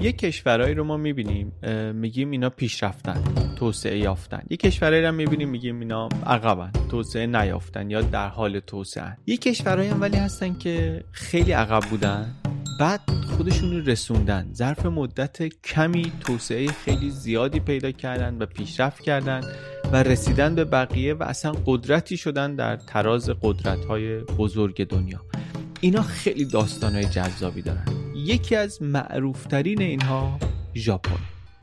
یه کشورهایی رو ما می‌بینیم میگیم اینا پیشرفتن توسعه یافتن. یه کشورهایی رو می‌بینیم میگیم اینا عقبن توسعه نیافتن یا در حال توسعه یه کشورهایی هم ولی هستن که خیلی عقب بودن بعد خودشون رسوندن. ظرف مدت کمی توسعه خیلی زیادی پیدا کردن و پیشرفت کردن و رسیدن به بقیه و اصلا قدرتی شدن در تراز قدرت های بزرگ دنیا. اینا خیلی داستانهای جذابی دارن. یکی از معروفترین اینها ژاپن.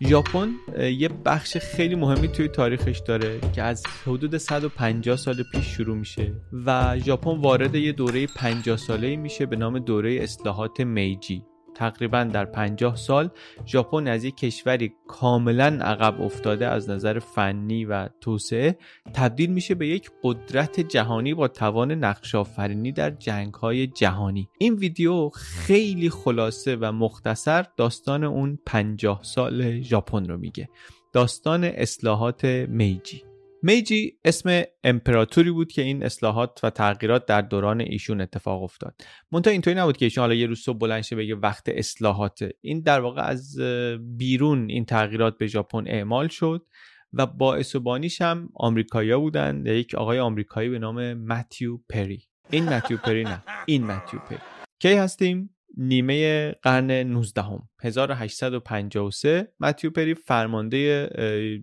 ژاپن یه بخش خیلی مهمی توی تاریخش داره که از حدود 150 سال پیش شروع میشه و ژاپن وارد یه دوره 50 ساله میشه به نام دوره اصلاحات میجی. تقریبا در 50 سال ژاپن از یک کشوری کاملا عقب افتاده از نظر فنی و توسعه. تبدیل میشه به یک قدرت جهانی با توان نقش آفرینی در جنگ های جهانی. این ویدیو خیلی خلاصه و مختصر داستان اون 50 سال ژاپن رو میگه. داستان اصلاحات میجی. میجی اسم امپراتوری بود که این اصلاحات و تغییرات در دوران ایشون اتفاق افتاد. منتها اینطوری نبود که ایشون حالا یه روز صبح بلند شه بگه وقت اصلاحاته این در واقع از بیرون این تغییرات به ژاپن اعمال شد و باعث و بانیش هم آمریکایی‌ها بودن. یک آقای آمریکایی به نام متیو پری. این متیو پری نه این متیو پری. کی هستیم؟ نیمه قرن 19 هم 1853 متیو پری فرمانده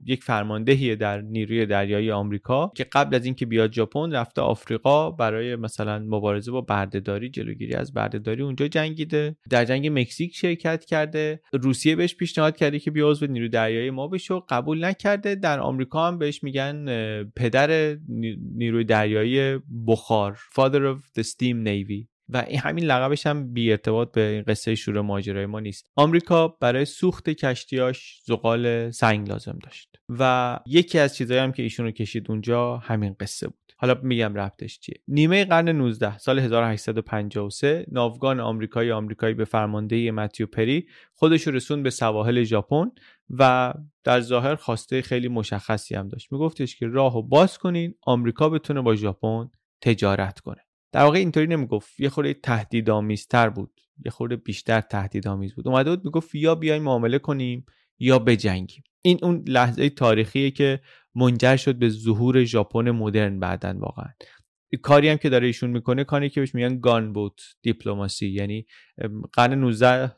یک فرماندهی در نیروی دریایی آمریکا که قبل از اینکه بیاد ژاپن رفته آفریقا برای مثلا مبارزه با بردهداری جلوگیری از بردهداری اونجا جنگیده. در جنگ مکزیک شرکت کرده. روسیه بهش پیشنهاد کرده که بیا عضو نیروی دریایی ما بشه قبول نکرده. در آمریکا هم بهش میگن پدر نیروی دریایی بخار Father of the Steam Navy. و این همین لقبش هم بی ارتباط به این قصه شروع ماجرای ما نیست. آمریکا برای سوخت کشتیاش زغال سنگ لازم داشت و یکی از چیزایی هم که ایشون رو کشید اونجا همین قصه بود. حالا میگم رفتش چیه. نیمه قرن 19 سال 1853 ناوگان آمریکایی آمریکایی به فرماندهی متیو پری خودش رو رسون به سواحل ژاپن و در ظاهر خواسته خیلی مشخصی هم داشت. میگفتش که راهو باز کنین آمریکا بتونه با ژاپن تجارت کنه. در واقع اینطوری نمی‌گفت. یه خورده تهدیدآمیزتر بود. یه خورده بیشتر تهدیدآمیز بود. اومده بود می‌گفت یا بیایم معامله کنیم یا بجنگیم. این اون لحظه تاریخیه که منجر شد به ظهور ژاپن مدرن بعدن واقعا. کاری هم که داره ایشون می‌کنه کاری که بهش میگن گان بوت دیپلماسی. یعنی قرن 19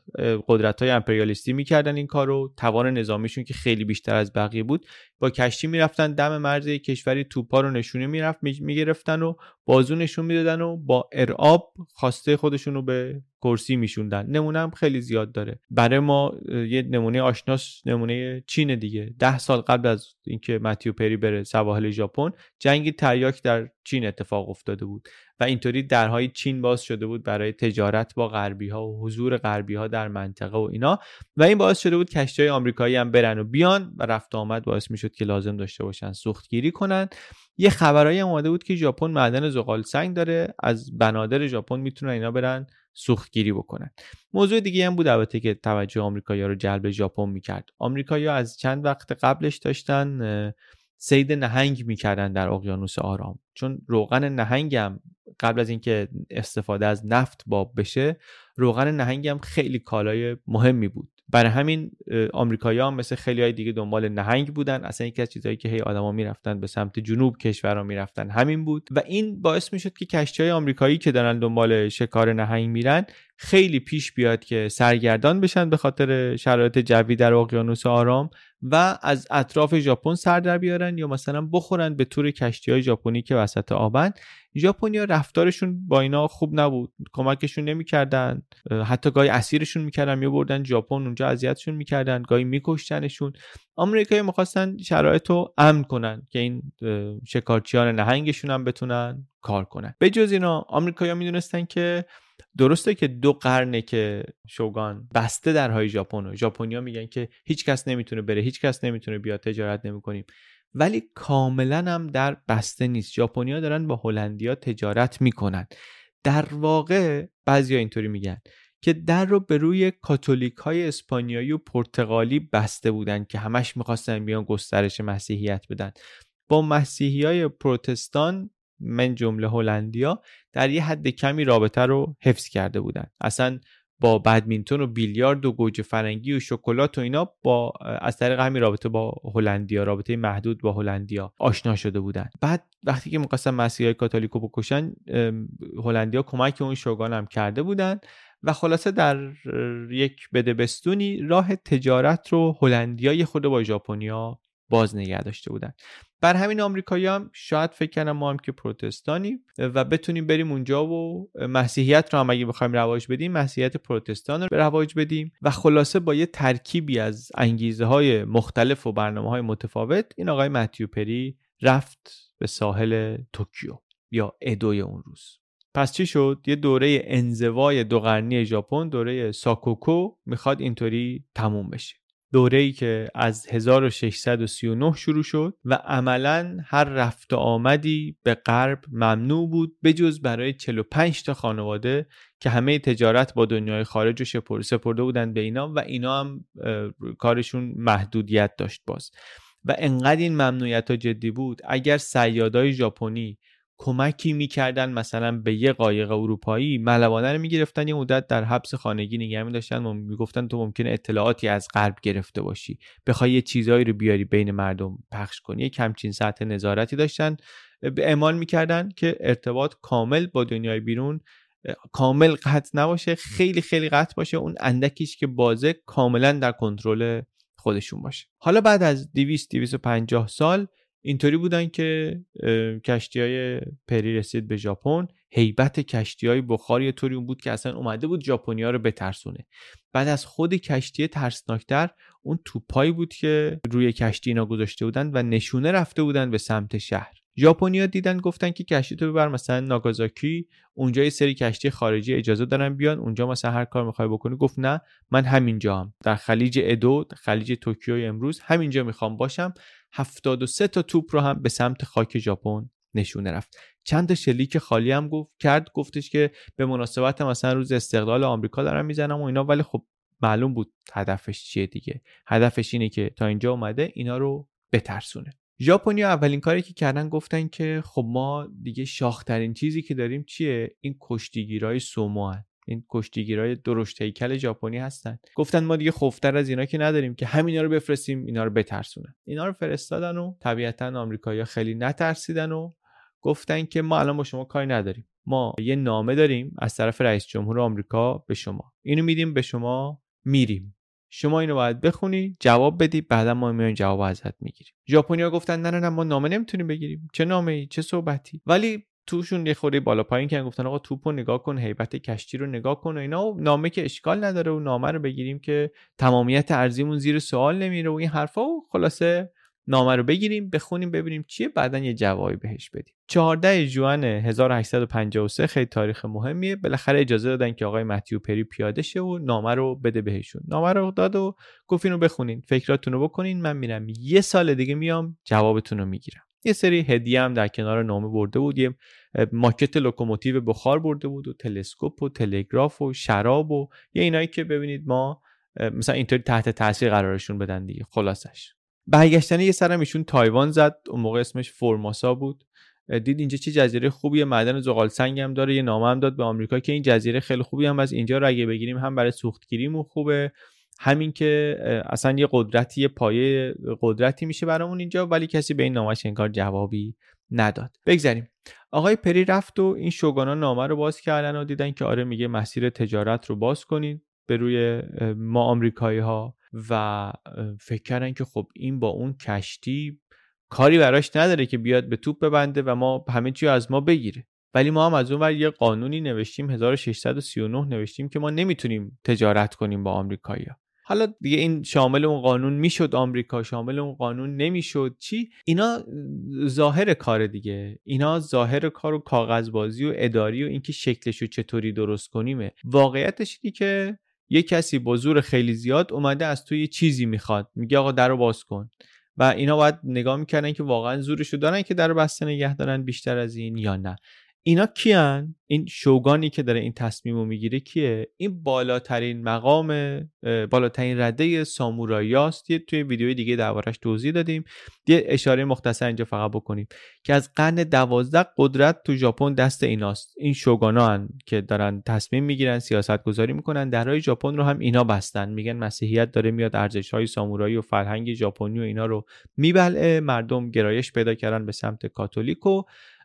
قدرت های امپریالیستی می‌کردن این کارو. توان نظامیشون که خیلی بیشتر از بقیه بود با کشتی می‌رفتن دم مرز کشوری توپا رو نشونه می‌رفت می‌گرفتن و بازو نشون می‌دادن و با ارعاب خواسته خودشون رو به کرسی میشوندن. نمونه هم خیلی زیاد داره. برای ما یه نمونه آشناس نمونه چین دیگه. ده سال قبل از اینکه متیو پری بره سواحل ژاپن جنگ تریاک در چین اتفاق افتاده بود. و اینطوری درهای چین باز شده بود برای تجارت با غربی ها و حضور غربی ها در منطقه و اینا. و این باعث شده بود کشتی های آمریکایی هم برن و بیان و رفت آمد باعث می‌شد که لازم داشته باشن سوختگیری کنن. یه خبرایی هم اومده بود که ژاپن معدن زغال سنگ داره. از بنادر ژاپن می‌تونن اینا برن سوختگیری بکنن. موضوع دیگه هم بود البته که توجه آمریکایی‌ها رو جلب ژاپن می‌کرد. آمریکایی‌ها از چند وقت قبلش داشتن سید نهنگ می‌کردن در اقیانوس آرام. چون روغن نهنگ هم قبل از اینکه استفاده از نفت باب بشه روغن نهنگ هم خیلی کالای مهمی بود. برای همین آمریکایی‌ها هم مثل خیلی های دیگه دنبال نهنگ بودن. اصلا یکی از چیزهایی که هی آدما می‌رفتن به سمت جنوب کشورها می‌رفتن همین بود. و این باعث می‌شد که کشتی های آمریکایی که دارن دنبال شکار نهنگ میرن خیلی پیش بیاد که سرگردان بشن به خاطر شرایط جوی در اقیانوس آرام و از اطراف ژاپن سر در بیارن یا مثلا بخورن به طور کشتی های ژاپنی که وسط آبن. ژاپنیا رفتارشون با اینا خوب نبود. کمکشون نمی‌کردن. حتی گاهی اسیرشون می‌کردن میبردن ژاپن اونجا اذیتشون می‌کردن گاهی میکشتنشون. آمریکایی می‌خواستن شرایط رو امن کنن که این شکارچیان نهنگشون هم بتونن کار کنن. به جز اینا آمریکایی‌ها می‌دونستن که درسته که دو قرنه که شوگان بسته درهای ژاپن و ژاپنیا میگن که هیچ کس نمی‌تونه بره هیچ کس نمی‌تونه بیاد تجارت نمی‌کنیم. ولی کاملا هم در بسته نیست. ژاپنیا دارن با هلندیا تجارت می‌کنن. در واقع بعضیا اینطوری میگن که در رو به روی کاتولیک های اسپانیایی و پرتغالی بسته بودن که همش می‌خواستن بیان گسترش مسیحیت بدن. با مسیحی های پروتستان من جمله هلندیا در یه حد کمی رابطه رو حفظ کرده بودن. اصلا با بدمینتون و بیلیارد و گوجه فرنگی و شکلات و اینا با از طریق همین رابطه با هلندیا رابطه محدود با هلندیا آشنا شده بودن. بعد وقتی که می‌خواستن مسیحای کاتولیکو بکشن هلندیا کمک اون شوگان هم کرده بودن و خلاصه در یک بدبستونی راه تجارت رو هلندیا خود با ژاپنیا باز نگه داشته بودن. بر همین آمریکایی هم شاید فکر کنم ما هم که پروتستانی و بتونیم بریم اونجا و مسیحیت رو هم اگه بخوایم رواج بدیم مسیحیت پروتستان رو رواج بدیم و خلاصه با یه ترکیبی از انگیزه های مختلف و برنامه های متفاوت این آقای متیو پری رفت به ساحل توکیو یا ادوی اون روز. پس چی شد؟ یه دوره انزوای دو قرنی ژاپن دوره ساکوکو می‌خواد اینطوری تموم بشه. دوره ای که از 1639 شروع شد و عملا هر رفت آمدی به غرب ممنوع بود به جز برای 45 تا خانواده که همه تجارت با دنیای خارج رو سپرده بودن به اینا و اینا هم کارشون محدودیت داشت باز. و انقدر این ممنوعیت ها جدی بود اگر سیادای ژاپنی کمکی می‌کردن مثلا به یه قایق اروپایی ملوانه رو می‌گرفتن یه مدت در حبس خانگی نگه میداشتن و می‌گفتن تو ممکنه اطلاعاتی از غرب گرفته باشی. بخوای یه چیزایی رو بیاری بین مردم پخش کنی. یه کمچین سطح نظارتی داشتن. به اعمال می‌کردن که ارتباط کامل با دنیای بیرون کامل قطع نباشه. خیلی خیلی قطع باشه. اون اندکیش که بازه کاملا در کنترل خودشون باشه. حالا بعد از 200 250 سال اینطوری بودن که کشتی های پری رسید به ژاپن. هیبت کشتی های بخاری طوری اون بود که اصلا اومده بود ژاپنیا رو بترسونه. بعد از خود کشتی ترسناکتر اون توپایی بود که روی کشتی اینا گذاشته بودن و نشونه رفته بودن به سمت شهر. ژاپنیا دیدن گفتن که کشتی تو ببر مثلا ناگازاکی اونجا یه سری کشتی خارجی اجازه دارن بیان اونجا مثلا هر کار می‌خوای بکنی. گفت نه من همینجا هم در خلیج ادو خلیج توکیو امروز همینجا می‌خوام باشم. 73 تا توپ رو هم به سمت خاک ژاپن نشونه رفت. چند شلیک خالی هم گفت کرد گفتش که به مناسبت مثلا روز استقلال آمریکا دارم می‌زنم و اینا ولی خب معلوم بود هدفش چیه دیگه. هدفش اینه که تا اینجا اومده اینا رو بترسونه. ژاپنیا اولین کاری که کردن گفتن که خب ما دیگه شاخترین چیزی که داریم چیه؟ این کشتیگیرای سومو این کشتیگیرای درشت هیکل ژاپنی هستن. گفتن ما دیگه خوفتر از اینا که نداریم که همینا رو بفرستیم اینا رو بترسونن. اینا رو فرستادن و طبیعتا آمریکایی‌ها خیلی نترسیدن و گفتن که ما الان با شما کاری نداریم. ما یه نامه داریم از طرف رئیس جمهور آمریکا به شما. اینو میدیم به شما میریم. شما اینو باید بخونی جواب بدی بعدا ما میایم جواب ازت می‌گیریم. ژاپنیا گفتن نه نه نه ما نامه نمی‌تونیم بگیریم. چه نامه ای چه صحبتی؟ ولی توشون یه خوری بالا پایین کردن گفتن آقا توپو نگاه کن هیبت کشتی رو نگاه کن و اینا و نامه که اشکال نداره و نامه رو بگیریم که تمامیت ارضیمون زیر سوال نمیره و این حرفا و خلاصه نامه رو بگیریم بخونیم ببینیم چیه بعدا یه جوابی بهش بدیم. 14 جولای 1853 خیلی تاریخ مهمیه. بالاخره اجازه دادن که آقای متیو پری پیاده شه و نامه رو بده بهشون. نامه رو داد و گفت اینو بخونین فکراتون رو بکنین من میرم. یه سال دیگه میام جوابتون رو می‌گیرم. یه سری هدیه هم در کنار نامه برده بود یه ماکت لوکوموتیو بخار برده بود و تلسکوپ و تلگراف و شراب و یه اینایی که ببینید ما مثلا اینطوری تحت تاثیر قرارشون بدن دیگه. خلاصش. برگشتن یه سرم ایشون تایوان زد. اون موقع اسمش فرماسا بود. دید اینجا چه جزیره خوبیه. معدن زغال سنگ هم داره. یه نامه هم داد به آمریکا که این جزیره خیلی خوبی هم از اینجا رو اگه بگیریم هم برای سوختگیریمون خوبه. همین که اصلا یه قدرتی یه پایه قدرتی میشه برامون اینجا ولی کسی به این نامش انگار جوابی نداد. بگذاریم. آقای پری رفت و این شوگانا نامه رو باز کردن و دیدن که آره میگه مسیر تجارت رو باز کنین به روی ما آمریکایی ها و فکر کردن که خب این با اون کشتی کاری براش نداره که بیاد به توپ ببنده و ما همه چی از ما بگیره. ولی ما هم از اون ور یه قانونی نوشتیم 1639 نوشتیم که ما نمی‌تونیم تجارت کنیم با آمریکایی‌ها. حالا دیگه این شامل اون قانون می‌شد آمریکا شامل اون قانون نمی‌شد چی؟ اینا ظاهر کار دیگه. اینا ظاهر کار و کاغذبازی و اداری و اینکه شکلش رو چطوری درست کنیمه. واقعیتش اینه که یه کسی با زور خیلی زیاد اومده از تو یه چیزی می‌خواد. میگه آقا در رو باز کن. و اینا باید نگاه می‌کنن که واقعا زورشو دارن که در بسته نگه دارن بیشتر از این یا نه. اینا کیان؟ این شوگانی که داره این تصمیم رو می‌گیره کیه؟ این بالاترین مقام بالاترین رده سامورایی است یه توی ویدیوی دیگه دربارش توضیح دادیم. یه اشاره مختصر اینجا فقط بکنیم. که از قرن دوازده قدرت تو ژاپن دست ایناست. این شوگانا هن که دارن تصمیم می‌گیرن سیاست گذاری می‌کنن. درهای ژاپن رو هم اینا بستن. میگن مسیحیت داره میاد ارزش های سامورایی و فرهنگ ژاپنی و اینا رو میبلعه. مردم گرایش پیدا کردن به سمت کاتولیک و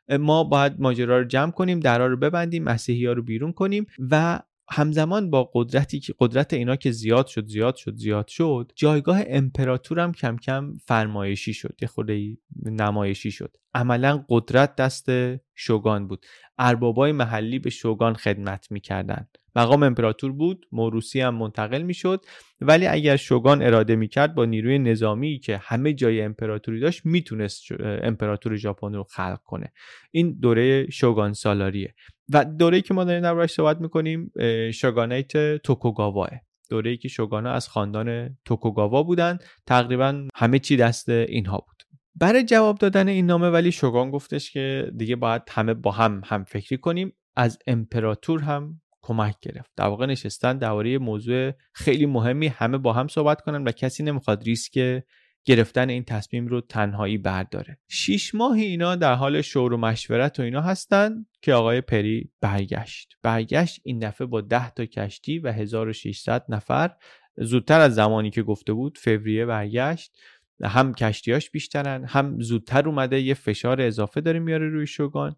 ما باید ماجرا رو جمع کنیم درا رو ببندیم مسیحی ها رو بیرون کنیم و همزمان با قدرتی که قدرت اینا که زیاد شد زیاد شد زیاد شد جایگاه امپراتور هم کم کم فرمایشی شد یه خورده نمایشی شد. عملا قدرت دست شوگان بود. اربابای محلی به شوگان خدمت می‌کردن. مقام امپراتور بود موروسی هم منتقل می‌شد. ولی اگر شوگان اراده می‌کرد با نیروی نظامی که همه جای امپراتوری داشت می‌تونست امپراتور ژاپن رو خلق کنه. این دوره شوگان سالاریه و دوره که ما داریم دربارش صحبت می‌کنیم شوگانیت توکوگاواه دوره ای که شوگانا از خاندان توکوگاوا بودن تقریبا همه چی دست اینها بود. برای جواب دادن این نامه ولی شوگان گفتش که دیگه باید همه با هم هم فکری کنیم. از امپراتور هم کمک گرفت. در واقع نشستن درباره موضوع خیلی مهمی همه با هم صحبت کنن و کسی نمی‌خواد ریسک گرفتن این تصمیم رو تنهایی برداره. شیش ماه اینا در حال شور و مشورت و اینا هستن که آقای پری برگشت. برگشت این دفعه با 10 تا کشتی و 1600 نفر. زودتر از زمانی که گفته بود فوریه برگشت. هم کشتیاش بیشترن هم زودتر اومده یه فشار اضافه داره میاره روی شوگان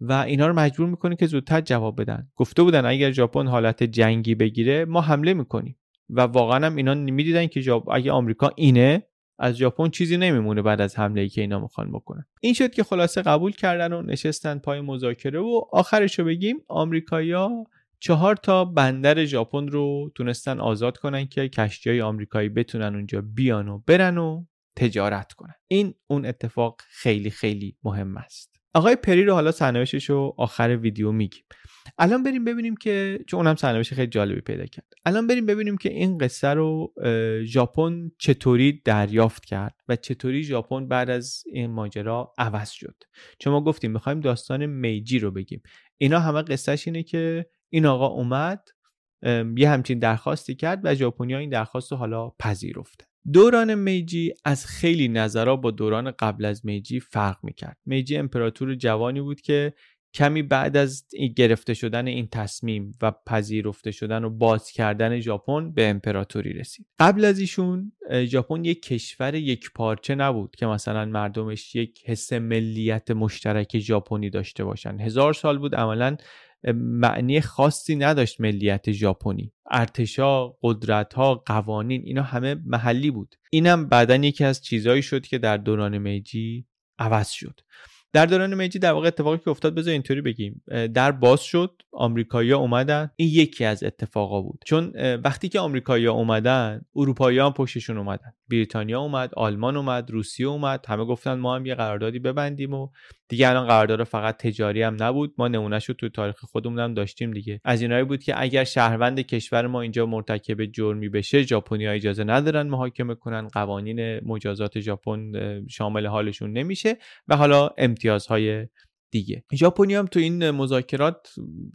و اینا رو مجبور می‌کنه که زودتر جواب بدن. گفته بودن اگر ژاپن حالت جنگی بگیره ما حمله می‌کنیم. و واقعا هم اینا می‌دیدن که اگه آمریکا اینه از ژاپن چیزی نمیمونه بعد از حمله ای که اینا می‌خوان بکنن. این شد که خلاصه قبول کردن و نشستن پای مذاکره و آخرش رو بگیم آمریکایی‌ها چهار تا بندر ژاپن رو تونستن آزاد کنن که کشتی های آمریکایی بتونن اونجا بیان و برن و تجارت کنن. این اون اتفاق خیلی خیلی مهم است. آقای پری رو حالا سرنوشتش رو آخر ویدیو میگیم. الان بریم ببینیم که چون اونم سرنوشت خیلی جالبی پیدا کرد. الان بریم ببینیم که این قصه رو ژاپن چطوری دریافت کرد و چطوری ژاپن بعد از این ماجرا عوض شد. چون ما گفتیم می‌خوایم داستان میجی رو بگیم. اینا همه قصهش اینه که این آقا اومد یه همچین درخواستی کرد و ژاپنیا این درخواست رو حالا پذیرفته دوران میجی از خیلی نظرها با دوران قبل از میجی فرق می‌کرد. میجی امپراتور جوانی بود که کمی بعد از گرفته شدن این تصمیم و پذیرفته شدن و باز کردن ژاپن به امپراتوری رسید. قبل از ایشون ژاپن یک کشور یک پارچه نبود که مثلا مردمش یک حس ملیت مشترک ژاپنی داشته باشن. هزار سال بود عملا معنی خاصی نداشت ملیت ژاپنی. ارتشا قدرتها قوانین اینا همه محلی بود. اینم بعدا یکی از چیزهایی شد که در دوران میجی عوض شد. در دوران میجی در واقع اتفاقی که افتاد بذار اینطوری بگیم. در باز شد آمریکایی‌ها اومدن. این یکی از اتفاقا بود. چون وقتی که آمریکایی‌ها اومدن اروپایی‌ها هم پشتشون اومدن. بریتانیا اومد آلمان اومد روسیه اومد. همه گفتن ما هم یه قراردادی ببندیم و دیگه الان قرارداد فقط تجاری هم نبود. ما نمونهش رو تو تاریخ خودمون هم داشتیم دیگه. از اینایی بود که اگر شهروند کشور ما اینجا مرتکب جرمی بشه ژاپنی اجازه ندارن محاکمه کنن. قوانین مجازات ژاپن شامل حالشون نمیشه و حالا امتیازهای دیگه. ژاپنی هم تو این مذاکرات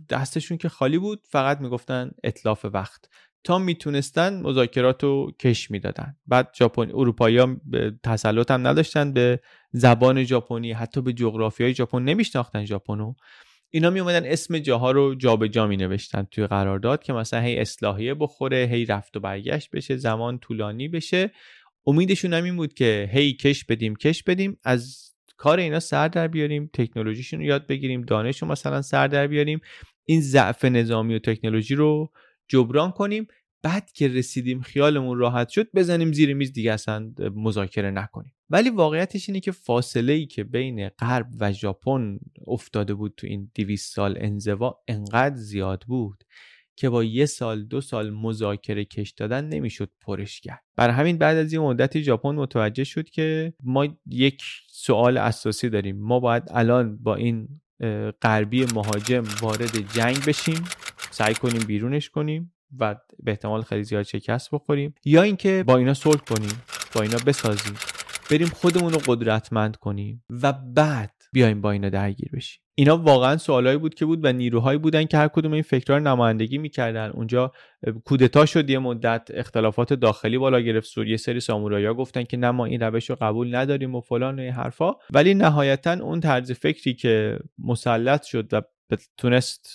دستشون که خالی بود فقط می‌گفتن اطلاف وقت. تا می‌تونستن مذاکرات رو کش می‌دادن. بعد ژاپن اروپایی ها تسلط هم نداشتن به زبان ژاپنی حتی به جغرافیای ژاپن نمیشناختن ژاپنو. اینا می اومدن اسم جاها رو جابجا می نوشتن توی قرارداد که مثلا هی اصلاحیه بخوره هی رفت و برگشت بشه زمان طولانی بشه. امیدشون هم این بود که هی کش بدیم کش بدیم. از کار اینا سر در بیاریم تکنولوژیشون رو یاد بگیریم دانش رو مثلا سر در بیاریم. این ضعف نظامی و تکنولوژی رو جبران کنیم بعد که رسیدیم خیالمون راحت شد بزنیم زیر میز دیگه اصلا مذاکره نکنیم. ولی واقعیتش اینه که فاصله ای که بین غرب و ژاپن افتاده بود تو این 200 سال انزوا انقدر زیاد بود که با یه سال دو سال مذاکره کش دادن نمی‌شد پرش کرد. برای همین بعد از یه مدتی ژاپن متوجه شد که ما یک سوال اساسی داریم. ما باید الان با این غربی مهاجم وارد جنگ بشیم. سعی کنیم بیرونش کنیم و به احتمال خیلی زیاد شکست بخوریم. یا اینکه با اینا صلح کنیم با اینا بسازیم بریم خودمون رو قدرتمند کنیم و بعد بیایم با اینا درگیر بشیم. اینا واقعا سوالایی بود که بود و نیروهایی بودن که هر کدوم این فکرها رو نمایندگی می‌کردن. اونجا کودتا شد یه مدت اختلافات داخلی بالا گرفت. سور یه سری سامورایی گفتن که نه ما این روش رو قبول نداریم و فلان و این حرفا. ولی نهایتا اون طرز فکری که مسلط شد و تونست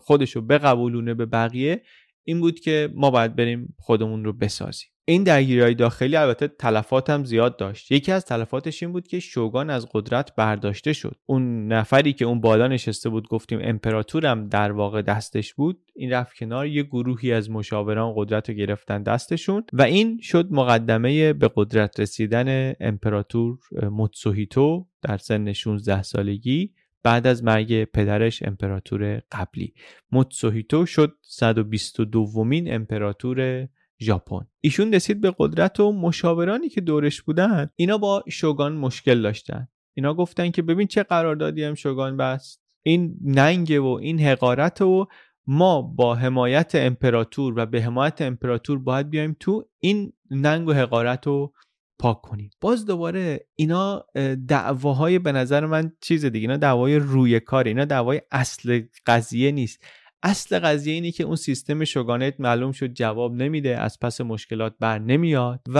خودش رو بقبولونه به بقیه این بود که ما باید بریم خودمون رو بسازیم. این درگیری های داخلی البته تلفات هم زیاد داشت. یکی از تلفاتش این بود که شوگان از قدرت برداشته شد. اون نفری که اون بالا نشسته بود گفتیم امپراتورم در واقع دستش بود این رفت کنار یه گروهی از مشاوران قدرت رو گرفتن دستشون و این شد مقدمه به قدرت رسیدن امپراتور موتسوهیتو در سن 16 سالگی. بعد از مرگ پدرش امپراتور قبلی. موتسوهیتو شد 122 دومین امپراتور ژاپن. ایشون رسید به قدرت و مشاورانی که دورش بودن. اینا با شوگان مشکل داشتن. اینا گفتن که ببین چه قراردادی هم شوگان بست. این ننگ و این حقارت و ما با حمایت امپراتور و به حمایت امپراتور باید بیایم تو این ننگ و حقارت رو پاک کنیم. باز دوباره اینا دعواهای به نظر من چیز دیگه اینا دعوای روی کار اینا دعوای اصل قضیه نیست. اصل قضیه اینه که اون سیستم شوگانت معلوم شد جواب نمیده از پس مشکلات بر نمیاد و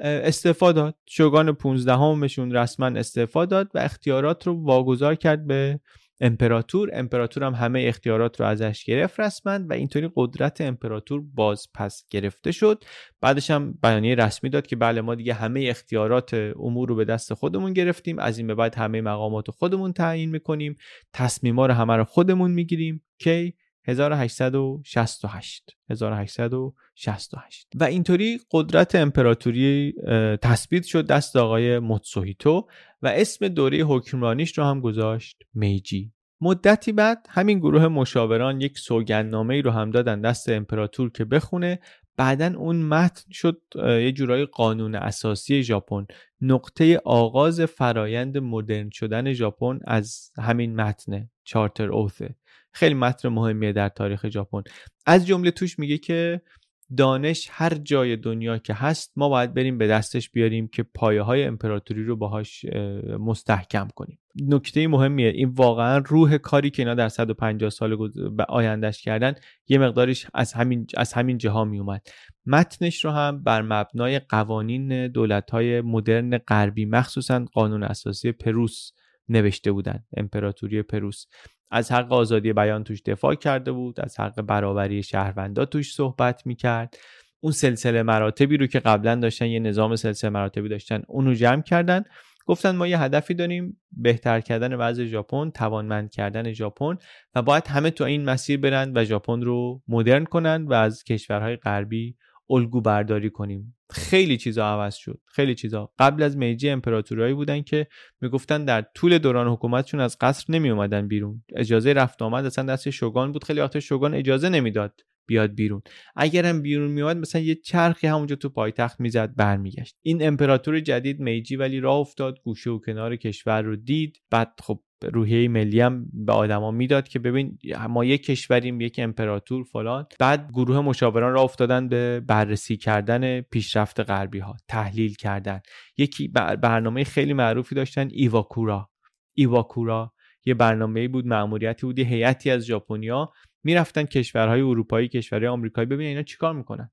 استعفا داد. شوگان 15 همشون رسما استعفا داد و اختیارات رو واگذار کرد به امپراتور امپراتور هم همه اختیارات رو ازش گرفت رسما و اینطوری قدرت امپراتور باز پس گرفته شد. بعدش هم بیانیه رسمی داد که بله ما دیگه همه اختیارات امور رو به دست خودمون گرفتیم. از این به بعد همه مقامات رو خودمون تعیین می‌کنیم. تصمیما رو همه رو خودمون می‌گیریم. کی؟ 1868 1868 و اینطوری قدرت امپراتوری تثبیت شد دست آقای موتسوهیتو و اسم دوره حکمرانیش رو هم گذاشت میجی. مدتی بعد همین گروه مشاوران یک سوگندنامه ای رو هم دادن دست امپراتور که بخونه. بعدا اون متن شد یه جورای قانون اساسی ژاپن. نقطه آغاز فرایند مدرن شدن ژاپن از همین متن چارتر اوثه خیلی متن مهمیه در تاریخ ژاپن. از جمله توش میگه که دانش هر جای دنیا که هست ما باید بریم به دستش بیاریم که پایه های امپراتوری رو باهاش مستحکم کنیم. نکته مهمیه این واقعا روح کاری که اینا در 150 سال آیندهش کردن یه مقدارش از همین از همین جاها می اومد متنش رو هم بر مبنای قوانین دولت های مدرن غربی مخصوصا قانون اساسی پروس نوشته بودن. امپراتوری پروس از حق آزادی بیان توش دفاع کرده بود از حق برابری شهروندا توش صحبت می‌کرد. اون سلسله مراتبی رو که قبلا داشتن یه نظام سلسله مراتبی داشتن اونو جمع کردن. گفتن ما یه هدفی داریم بهتر کردن وضع ژاپن توانمند کردن ژاپن و باید همه تو این مسیر برن و ژاپن رو مدرن کنن و از کشورهای غربی الگو برداری کنیم. خیلی چیزا عوض شد. خیلی چیزا. قبل از میجی امپراتورایی بودن که می‌گفتن در طول دوران حکومتشون از قصر نمی اومدن بیرون. اجازه رفت آمد. اصلا دست شوگان بود. خیلی وقت شوگان اجازه نمی‌داد بیاد بیرون. اگرم بیرون میاد مثلا یه چرخی همونجا تو پایتخت می‌زد برمیگشت. این امپراتور جدید میجی ولی راه افتاد. گوشه و کنار کشور رو دید. بعد خب روحیه ملی هم به آدما می‌داد که ببین ما یک کشوریم یک امپراتور فلان. بعد گروه مشاوران را افتادن به بررسی کردن پیشرفت غربی ها تحلیل کردن. یکی برنامه خیلی معروفی داشتن ایواکورا. ایواکورا یه برنامه بود مأموریتی بود هیئتی از ژاپنیا. می‌رفتن کشورهای اروپایی کشورهای آمریکایی ببینن اینا چیکار می‌کنن؟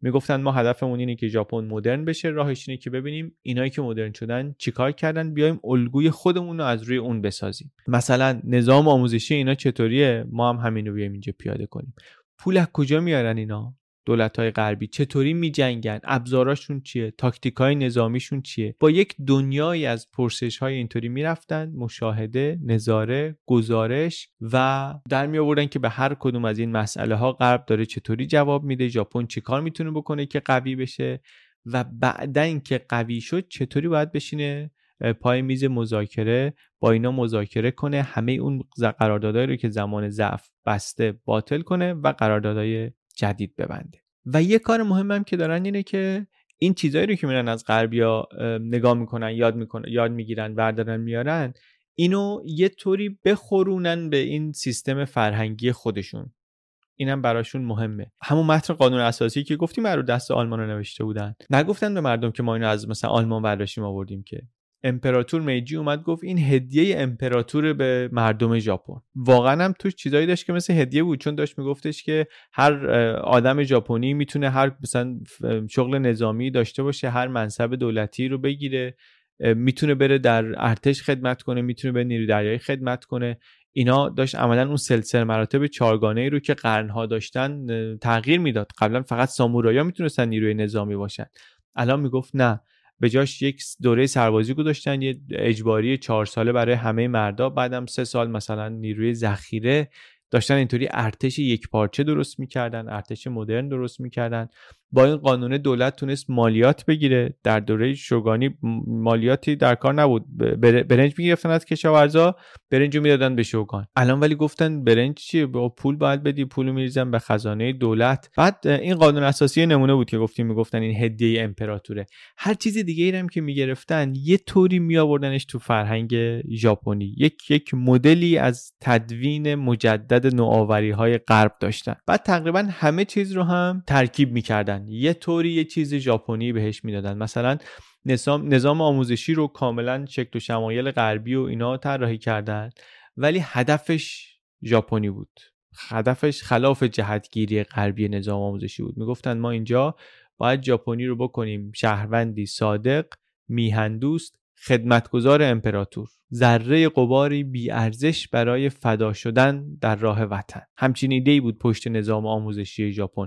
می‌گفتن ما هدفمون اینه که ژاپن مدرن بشه. راهش اینه که ببینیم اینایی که مدرن شدن چیکار کردن بیایم الگوی خودمون رو از روی اون بسازیم. مثلا نظام آموزشی اینا چطوریه؟ ما هم همین رو بیایم اینجا پیاده کنیم. پول از کجا میارن اینا؟ دولت های غربی چطوری می جنگن ابزاراشون چیه؟ تاکتیک های نظامیشون چیه؟ با یک دنیایی از پرسش های اینطوری می‌رفتن مشاهده نظاره گزارش و در می آوردن که به هر کدوم از این مسئله ها غرب داره چطوری جواب میده ژاپن چیکار می‌تونه بکنه که قوی بشه و بعدا اینکه قوی شد چطوری باید بشینه پای میز مذاکره با اینا مذاکره کنه همه اون قراردادهایی رو که زمان ضعف بسته باطل کنه و قراردادهای جدید ببنده. و یه کار مهمم که دارن اینه که این چیزایی رو که میرن از غربیا نگاه می‌کنن یاد می‌کنن یاد می‌گیرن وردارن میارن اینو یه طوری بخورونن به این سیستم فرهنگی خودشون. اینم براشون مهمه. همون متن قانون اساسی که گفتیم رو دست آلمان رو نوشته بودن. نگفتن به مردم که ما اینو از مثلا آلمان برداشتیم آوردیم که. امپراتور میجی اومد گفت این هدیه امپراتور به مردم ژاپن. واقعا هم توش چیزایی داشت که مثل هدیه بود چون داشت میگفتش که هر آدم ژاپنی می‌تونه هر مثلا شغل نظامی داشته باشه هر منصب دولتی رو بگیره می‌تونه بره در ارتش خدمت کنه می‌تونه به نیروی دریایی خدمت کنه. اینا داشت عملا اون سلسله مراتب چارگانه ای رو که قرنها داشتن تغییر می‌داد. قبلا فقط سامورایی می‌تونستن نیروی نظامی باشن. الان می‌گفت نه. به جاش یک دوره سربازی گذاشتن یه اجباری چهار ساله برای همه مردا. بعدم سه سال مثلا نیروی ذخیره داشتن اینطوری ارتش یک پارچه درست می‌کردن ارتش مدرن درست می‌کردن. با این قانون دولت تونست مالیات بگیره. در دوره شوگانی مالیاتی در کار نبود. برنج می‌گرفتن از کشاورزا برنج رو می‌دادن به شوگان. الان ولی گفتن برنج چیه؟ با پول باید بدی پول میریزن به خزانه دولت. بعد این قانون اساسی نمونه بود که گفتیم می‌گفتن این هدیه امپراتوره. هر چیز دیگه ای هم که می‌گرفتن یه طوری میآوردنش تو فرهنگ ژاپنی. یک یک مدلی از تدوین مجدد نوآوری های غرب داشتن. بعد تقریبا همه چیز رو هم ترکیب می‌کردن. یه طوری یه چیز ژاپنی بهش می‌دادن. مثلا نظام نظام آموزشی رو کاملا شکل و شمایل غربی و اینا طراحی کردن. ولی هدفش ژاپنی بود. هدفش خلاف جهتگیری غربی نظام آموزشی بود. می‌گفتن ما اینجا باید ژاپنی رو بکنیم شهروندی صادق میهندوست خدمتگزار امپراتور. ذره قباری بیارزش برای فدا شدن در راه وطن. همچین ایده بود پشت نظام آموزشی ژاپن.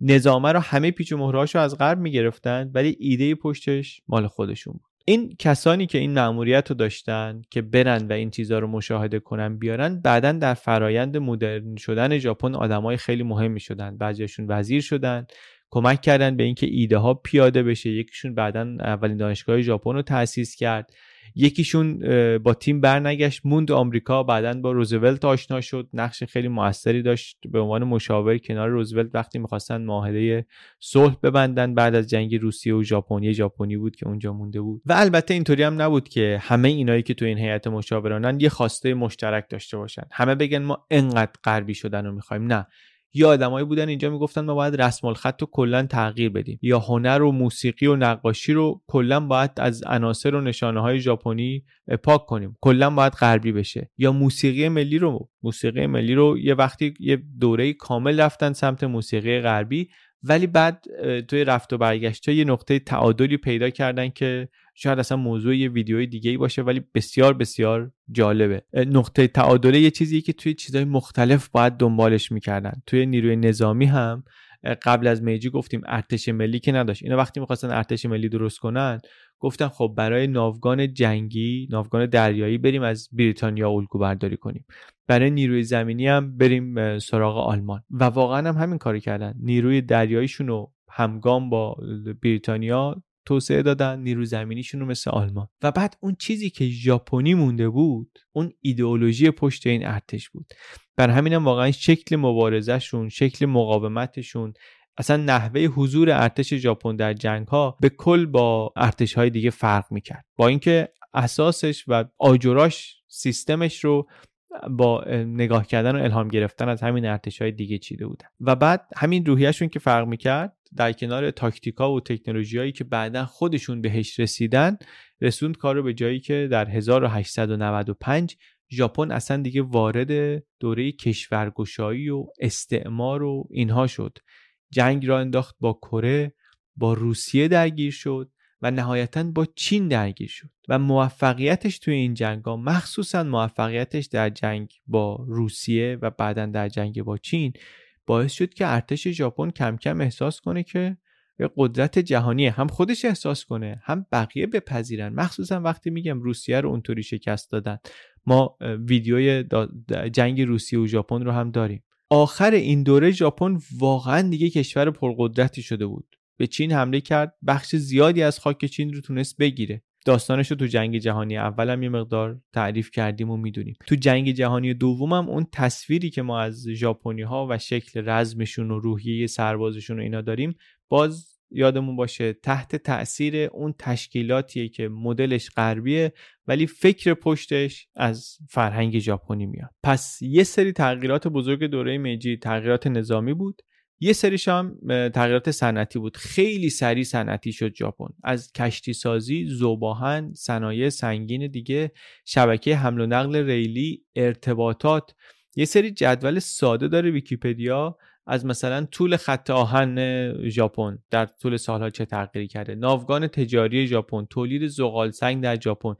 نظامه رو همه پیچ و رو از غرب می‌گرفتن ولی ایده پشتش مال خودشون بود. این کسانی که این مأموریت رو داشتن که برن و این چیزها رو مشاهده کنن بیارن بعدا در فرایند مدرن شدن ژاپن آدمای خیلی مهمی شدن. بعضیشون وزیر شدن کمک کردن به اینکه ایده ها پیاده بشه. یکیشون بعدا اولین دانشگاه ژاپن رو تأسیس کرد. یکیشون با تیم برنگشت موند آمریکا بعدا با روزولت آشنا شد نقش خیلی موثری داشت به عنوان مشاور کنار روزولت وقتی می‌خواستن معاهده صلح ببندن بعد از جنگ روسیه و ژاپنی ژاپنی بود که اونجا مونده بود. و البته اینطوری هم نبود که همه اینایی که تو این هیئت مشاورانن یه خواسته مشترک داشته باشن. همه بگن ما انقدر غربی شدن رو می‌خوایم. نه. یا آدمایی بودن اینجا می‌گفتن ما باید رسم الخط رو کلا تغییر بدیم. یا هنر و موسیقی و نقاشی رو کلا باید از عناصر و نشانه های ژاپنی پاک کنیم. کلا باید غربی بشه. یا موسیقی ملی رو موسیقی ملی رو یه وقتی یه دوره کامل رفتن سمت موسیقی غربی ولی بعد توی رفت و برگشت یه نقطه تعادلی پیدا کردن که شاید اصلا موضوع یه ویدیوی دیگه ای باشه ولی بسیار بسیار جالبه. نقطه تعادله یه چیزی که توی چیزهای مختلف باید دنبالش می‌کردن. توی نیروی نظامی هم قبل از میجی گفتیم ارتش ملی که نداشت. اینا وقتی می‌خواستن ارتش ملی درست کنن گفتن خب برای ناوگان جنگی ناوگان دریایی بریم از بریتانیا الگو برداری کنیم. برای نیروی زمینی هم بریم سراغ آلمان. و واقعا هم همین کاری کردن. نیروی دریاییشون رو همگام با بریتانیا توسعه دادن نیرو زمینیشون رو مثل آلمان. و بعد اون چیزی که ژاپنی مونده بود اون ایدئولوژی پشت این ارتش بود. بر همینم واقعا شکل مبارزهشون شکل مقاومتشون اصلا نحوه حضور ارتش ژاپن در جنگ ها به کل با ارتش های دیگه فرق می‌کرد. با اینکه اساسش و آجوراش سیستمش رو با نگاه کردن و الهام گرفتن از همین ارتش های دیگه چیده بودن. و بعد همین روحیهشون که فرق می‌کرد در کنار تاکتیکا و تکنولوژی که بعدا خودشون بهش رسیدن رسوند کار رو به جایی که در 1895 ژاپن اصلا دیگه وارد دوره کشورگشایی و استعمار و اینها شد. جنگ را انداخت با کره با روسیه درگیر شد. و نهایتا با چین درگیر شد و موفقیتش توی این جنگ ها مخصوصا موفقیتش در جنگ با روسیه و بعدا در جنگ با چین باعث شد که ارتش ژاپن کم کم احساس کنه که یه قدرت جهانی هم خودش احساس کنه هم بقیه بپذیرن. مخصوصا وقتی میگم روسیه رو اونطوری شکست دادن. ما ویدیوی جنگ روسیه و ژاپن رو هم داریم. آخر این دوره ژاپن واقعا دیگه کشور پرقدرتی شده بود. به چین حمله کرد. بخش زیادی از خاک چین رو تونست بگیره. داستانش رو تو جنگ جهانی اولم یه مقدار تعریف کردیم و می‌دونیم. تو جنگ جهانی دومم اون تصویری که ما از ژاپنی ها و شکل رزمشون و روحیه سربازشون و اینا داریم باز یادمون باشه تحت تاثیر اون تشکیلاتیه که مدلش غربیه ولی فکر پشتش از فرهنگ ژاپنی میاد. پس یه سری تغییرات بزرگ دوره میجی تغییرات نظامی بود. یه سریش هم تغییرات صنعتی بود. خیلی سریع صنعتی شد ژاپن. از کشتی سازی زوباهن صنایع سنگین دیگه شبکه حمل و نقل ریلی ارتباطات. یه سری جدول ساده داره ویکیپدیا. از مثلا طول خط آهن ژاپن در طول سالها چه تغییری کرده. ناوگان تجاری ژاپن تولید زغال سنگ در ژاپن.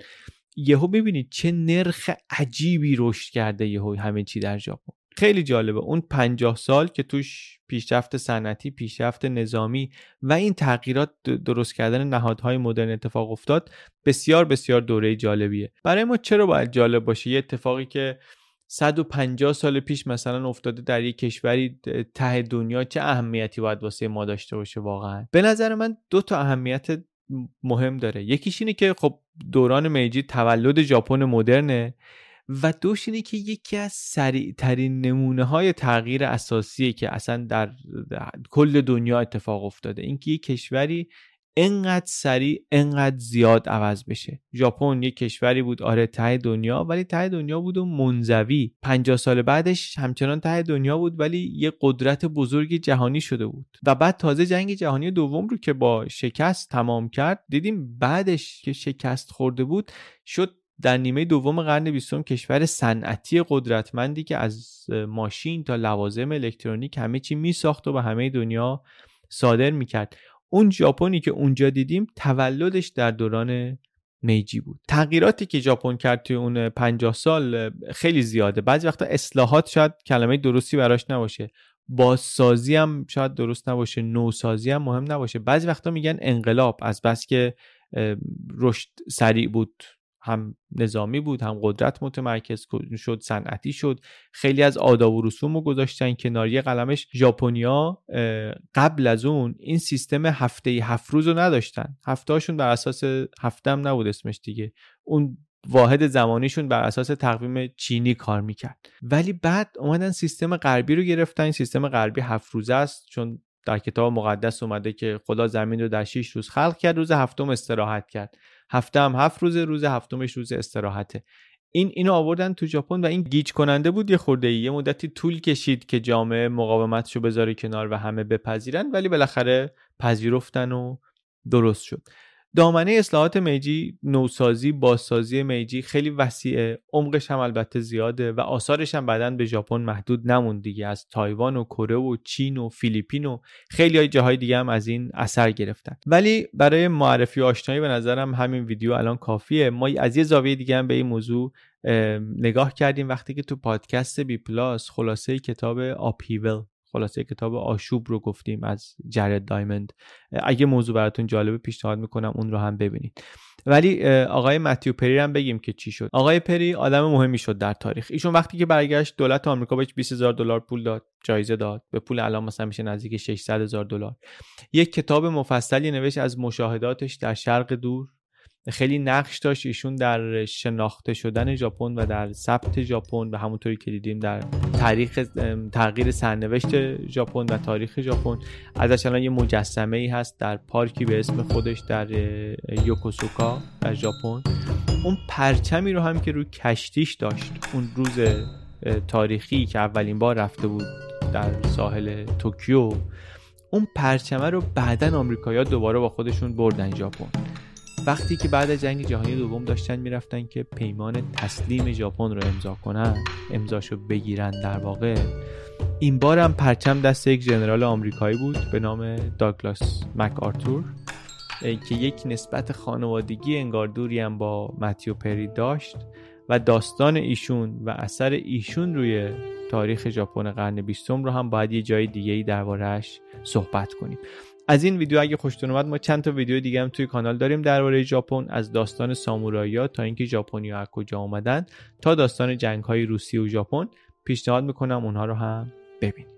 یهو ببینید چه نرخ عجیبی رشد کرده یهو همه چی در ژاپن. خیلی جالبه. اون پنجاه سال که توش پیشرفت صنعتی پیشرفت نظامی و این تغییرات درست کردن نهادهای مدرن اتفاق افتاد بسیار بسیار دوره جالبیه. برای ما چرا باید جالب باشه؟ یه اتفاقی که 150 سال پیش مثلا افتاده در یک کشوری ته دنیا چه اهمیتی باید واسه ما داشته باشه واقعا؟ به نظر من دو تا اهمیت مهم داره. یکیش اینه که خب دوران میجی تولد ژاپن مدرنه. و دوش اینه که یکی از سریع ترین نمونه های تغییر اساسیه که اصلا در, کل دنیا اتفاق افتاده اینکه یک کشوری انقدر سریع انقدر زیاد عوض بشه. ژاپن یک کشوری بود آره ته دنیا ولی ته دنیا بود و منزوی. 50 سال بعدش همچنان ته دنیا بود ولی یه قدرت بزرگ جهانی شده بود. و بعد تازه جنگ جهانی دوم رو که با شکست تمام کرد دیدیم بعدش که شکست خورده بود شد در نیمه دوم قرن بیستم کشور صنعتی قدرتمندی که از ماشین تا لوازم الکترونیک همه چی میساخت و به همه دنیا صادر می‌کرد. اون ژاپنی که اونجا دیدیم تولدش در دوران میجی بود. تغییراتی که ژاپن کرد توی اون 50 سال خیلی زیاده. بعضی وقتا اصلاحات شاید کلمه درستی براش نباشه. بازسازی هم شاید درست نباشه. نوسازی هم مهم نباشه. بعضی وقتا میگن انقلاب. از بس که رشد سریع بود. هم نظامی بود هم قدرت متمرکز شد صنعتی شد. خیلی از آداب و رسوم رو گذاشتن کنار. قلمش ژاپنیا قبل از اون این سیستم هفته هفت روز رو نداشتن. هفتهاشون بر اساس هفته هم نبود اسمش دیگه. اون واحد زمانیشون بر اساس تقویم چینی کار می‌کرد. ولی بعد اومدن سیستم غربی رو گرفتن. سیستم غربی هفت روزه است. چون در کتاب مقدس اومده که خدا زمین رو در 6 روز خلق کرد. روز هفتم استراحت کرد. هفته هم هفت روزه روز هفتمش روز استراحته. این اینو آوردن تو ژاپن و این گیج کننده بود یه خورده یه مدتی طول کشید که جامعه مقاومتشو بذاره کنار و همه بپذیرن ولی بالاخره پذیرفتن و درست شد. دامنه اصلاحات میجی نوسازی بازسازی میجی خیلی وسیعه. عمقش هم البته زیاده و آثارش هم بعدا به ژاپن محدود نموند دیگه. از تایوان و کره و چین و فیلیپین و خیلی های جاهای دیگه هم از این اثر گرفتن. ولی برای معرفی و آشنایی به نظرم همین ویدیو الان کافیه. ما از یه زاویه دیگه هم به این موضوع نگاه کردیم. وقتی که تو پادکست بی پلاس خلاصه کتاب آپیول خلاصه کتاب آشوب رو گفتیم از جرد دایمند. اگه موضوع براتون جالبه پیشنهاد می‌کنم اون رو هم ببینید. ولی آقای متیو پری هم بگیم که چی شد. آقای پری آدم مهمی شد در تاریخ. ایشون وقتی که برگشت دولت آمریکا بهش 20000 دلار پول داد جایزه داد. به پول الان مثلا میشه نزدیک 600 هزار دلار. یک کتاب مفصلی نوشت از مشاهداتش در شرق دور. خیلی نقش داشت. ایشون در شناخته شدن ژاپن و در ثبت ژاپن و همونطوری که دیدیم در تاریخ تغییر سرنوشت ژاپن و تاریخ ژاپن. ازش الان یه مجسمه ای هست در پارکی به اسم خودش در یوکوسوکا در ژاپن. اون پرچمی رو هم که روی کشتیش داشت. اون روز تاریخی که اولین بار رفته بود در ساحل توکیو. اون پرچمه رو بعدا آمریکایی‌ها دوباره با خودشون بردن ژاپن. وقتی که بعد از جنگ جهانی دوم داشتن می‌رفتن که پیمان تسلیم ژاپن رو امضا کنن امضاشو بگیرن در واقع این بار هم پرچم دست یک ژنرال آمریکایی بود به نام داگلاس مک آرتور که یک نسبت خانوادگی انگاردوری هم با متیو پری داشت و داستان ایشون و اثر ایشون روی تاریخ ژاپن قرن بیستم رو هم باید یه جای دیگه ای دربارهش صحبت کنیم. از این ویدیو اگه خوشتون اومد ما چند تا ویدیو دیگه هم توی کانال داریم درباره ژاپن. از داستان سامورایی تا اینکه ژاپنیا از کجا اومدن تا داستان جنگ های روسیه و ژاپن. پیشنهاد می‌کنم اونها رو هم ببینید.